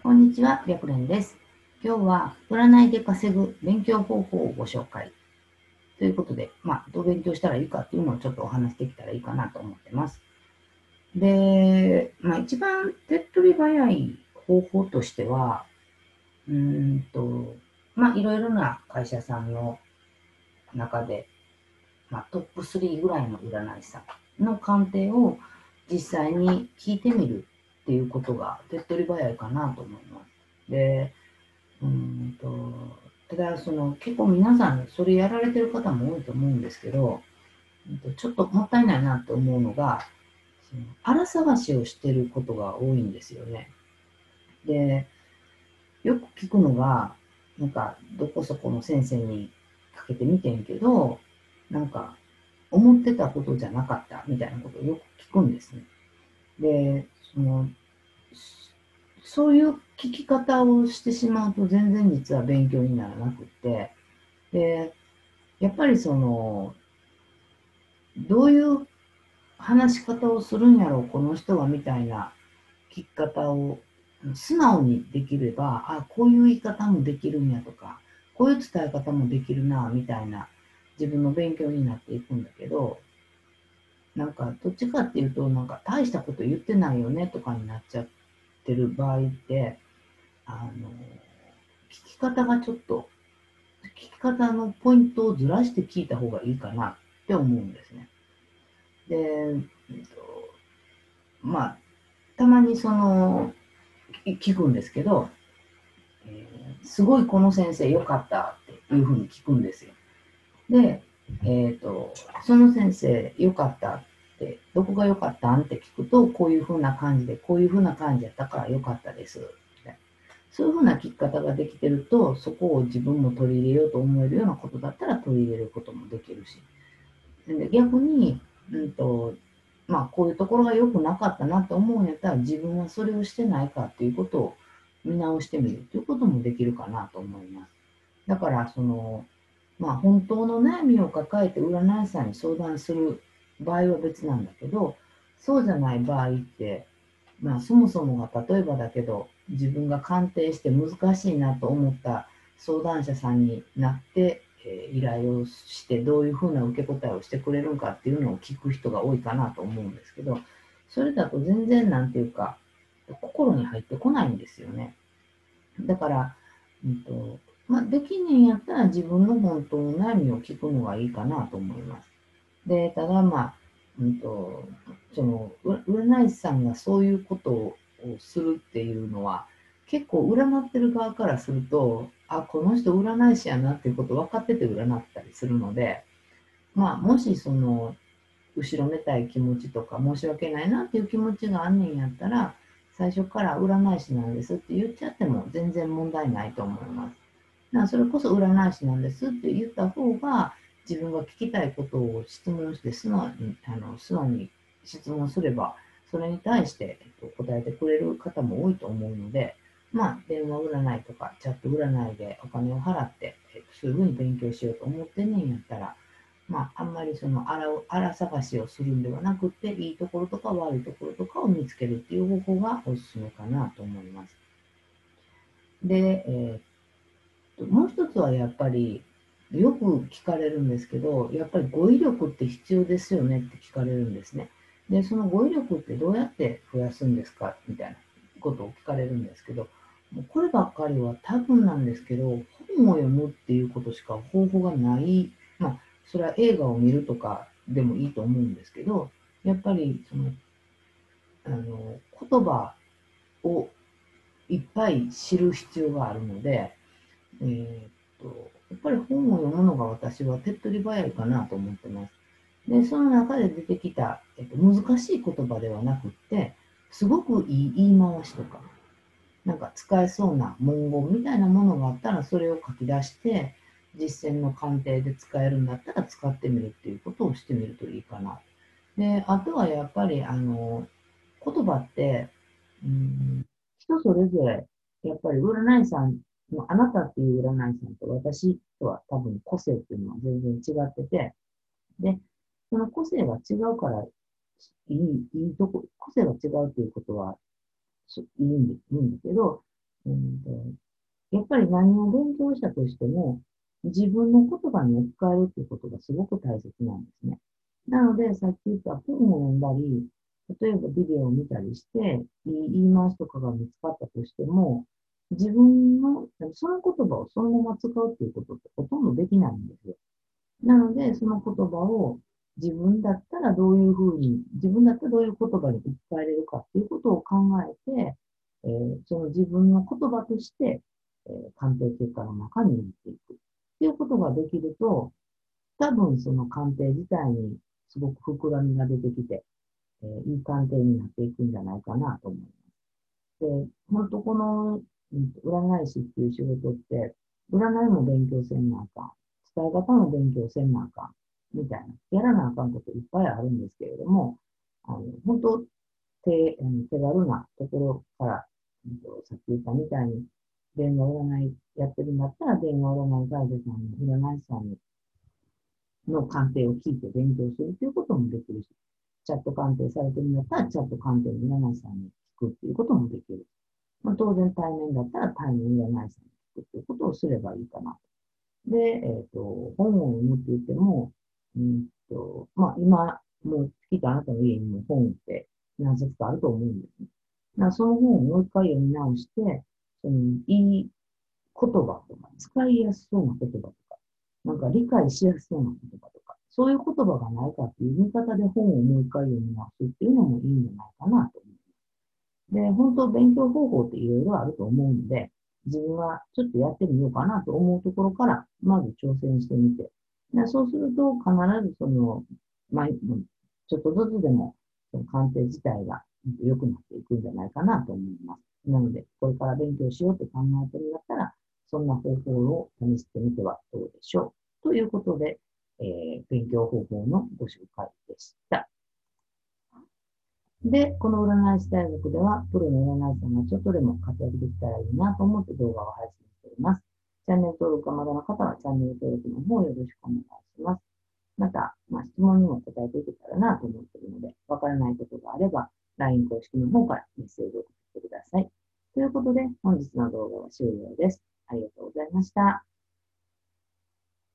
こんにちは、白蓮です。今日は占いで稼ぐ勉強方法をご紹介。ということで、まあ、どう勉強したらいいかっていうのをちょっとお話しできたらいいかなと思ってます。で、まあ、一番手っ取り早い方法としては、うんと、まあ、いろいろな会社さんの中で、まあ、トップ3ぐらいの占い師さんの鑑定を実際に聞いてみるっていうことが手っ取り早いかなと思います。で、うんと、ただ、その、結構皆さん、それやられてる方も多いと思うんですけど、ちょっともったいないなと思うのが、その荒探しをしてることが多いんですよね。で、よく聞くのが、なんか、どこそこの先生にかけてみてんけど、なんか、思ってたことじゃなかったみたいなことをよく聞くんですね。で、その、そういう聞き方をしてしまうと全然実は勉強にならなくって、で、やっぱりその、どういう話し方をするんやろう、この人はみたいな聞き方を素直にできれば、あ、こういう言い方もできるんやとか、こういう伝え方もできるな、みたいな自分の勉強になっていくんだけど、なんか、どっちかっていうと、なんか、大したこと言ってないよねとかになっちゃってる場合って、あの、聞き方がちょっと、聞き方のポイントをずらして聞いた方がいいかなって思うんですね。で、えっと、まあ、たまにその、聞くんですけど、えー、すごいこの先生良かったっていうふうに聞くんですよ。で、えっ、ー、と、その先生良かったって、どこが良かったんって聞くと、こういうふうな感じで、こういうふうな感じやったから良かったです。そういうふうな聞き方ができてると、そこを自分も取り入れようと思えるようなことだったら取り入れることもできるし。で逆に、うんと、まあ、こういうところが良くなかったなと思うんやったら、自分はそれをしてないかっていうことを見直してみるということもできるかなと思います。だから、その、まあ、本当の悩みを抱えて占い師さんに相談する場合は別なんだけど、そうじゃない場合って、まあ、そもそもが例えばだけど、自分が鑑定して難しいなと思った相談者さんになって、え依頼をしてどういうふうな受け答えをしてくれるかっていうのを聞く人が多いかなと思うんですけど、それだと全然なんていうか、心に入ってこないんですよね。だから、うんとまあ、できねんやったら自分の本当の悩みを聞くのがいいかなと思います。で、ただまあ、うんと、その、占い師さんがそういうことをするっていうのは、結構占ってる側からすると、あ、この人占い師やなっていうこと分かってて占ったりするので、まあ、もしその、後ろめたい気持ちとか、申し訳ないなっていう気持ちがあんねんやったら、最初から占い師なんですって言っちゃっても全然問題ないと思います。だからそれこそ占い師なんですって言った方が、自分が聞きたいことを質問して素直に、あの素直に質問すれば、それに対して、えっと、答えてくれる方も多いと思うので、まあ、電話占いとかチャット占いでお金を払って、えそういうふうに勉強しようと思ってんねんやったら、まあ、あんまりその荒荒探しをするんではなくて、いいところとか悪いところとかを見つけるっていう方法がおすすめかなと思います。で、えー、もう一つはやっぱり、よく聞かれるんですけど、やっぱり語彙力って必要ですよねって聞かれるんですね。で、その語彙力ってどうやって増やすんですか？みたいなことを聞かれるんですけど、もうこればっかりは多分なんですけど、本を読むっていうことしか方法がない。まあ、それは映画を見るとかでもいいと思うんですけど、やっぱり、その、あの、言葉をいっぱい知る必要があるので、えー、っと、やっぱり本を読むのが私は手っ取り早いかなと思ってます。で、その中で出てきた、えっと、難しい言葉ではなくって、すごくいい言い回しとか、なんか使えそうな文言みたいなものがあったら、それを書き出して、実践の鑑定で使えるんだったら使ってみるっていうことをしてみるといいかな。で、あとはやっぱり、あの、言葉って、うん、人それぞれ、やっぱり占い師さん、あなたっていう占い師さんと私とは多分個性っていうのは全然違ってて、で、その個性が違うから、いい、いいとこ、個性が違うっていうことは、いいん、いいんだけど、うん、やっぱり何を勉強したとしても、自分の言葉に置き換えるっていうことがすごく大切なんですね。なので、さっき言った本を読んだり、例えばビデオを見たりして、言い回しとかが見つかったとしても、自分の、その言葉をそのまま使うっていうことってほとんどできないんですよ。なので、その言葉を自分だったらどういうふうに、自分だったらどういう言葉に置き換えれるかっていうことを考えて、えー、その自分の言葉として、えー、鑑定結果の中に入れていくっていうことができると、多分その鑑定自体にすごく膨らみが出てきて、えー、いい鑑定になっていくんじゃないかなと思います。で、本当この、占い師っていう仕事って、占いも勉強せんなあかん。伝え方も勉強せんなあかん。みたいな。やらなあかんこといっぱいあるんですけれども、あの、本当手、手軽なところから、さっき言ったみたいに、電話占いやってるんだったら、電話占いガイドさんの占い師さんの鑑定を聞いて勉強するということもできるし、チャット鑑定されてるんだったら、チャット鑑定の占い師さんに聞くっていうこともできる。まあ、当然対面だったら対面占いさんに聞くっていうことをすればいいかな。で、えっ、ー、と、本を読むって言っても、うんと、まあ、今、もう来たあなたの家にも本って何冊かあると思うんですね。その本をもう一回読み直して、その、いい言葉とか、使いやすそうな言葉とか、なんか理解しやすそうな言葉とか、そういう言葉がないかっていう見方で本をもう一回読み直すっていうのもいいんじゃないかなと。で、本当勉強方法っていろいろあると思うので、自分はちょっとやってみようかなと思うところから、まず挑戦してみて、でそうすると必ずその、まあ、ちょっとずつでも、その鑑定自体が良くなっていくんじゃないかなと思います。なので、これから勉強しようと考えてるんだったら、そんな方法を試してみてはどうでしょう。ということで、えー、勉強方法のご紹介でした。で、この占い師大学では、プロの占い師さんがちょっとでも活躍できたらいいなと思って動画を配信しています。チャンネル登録がまだの方はチャンネル登録の方よろしくお願いします。また、まあ、質問にも答えていけたらなと思っているので、わからないことがあれば、LINE 公式の方からメッセージを送ってください。ということで、本日の動画は終了です。ありがとうございました。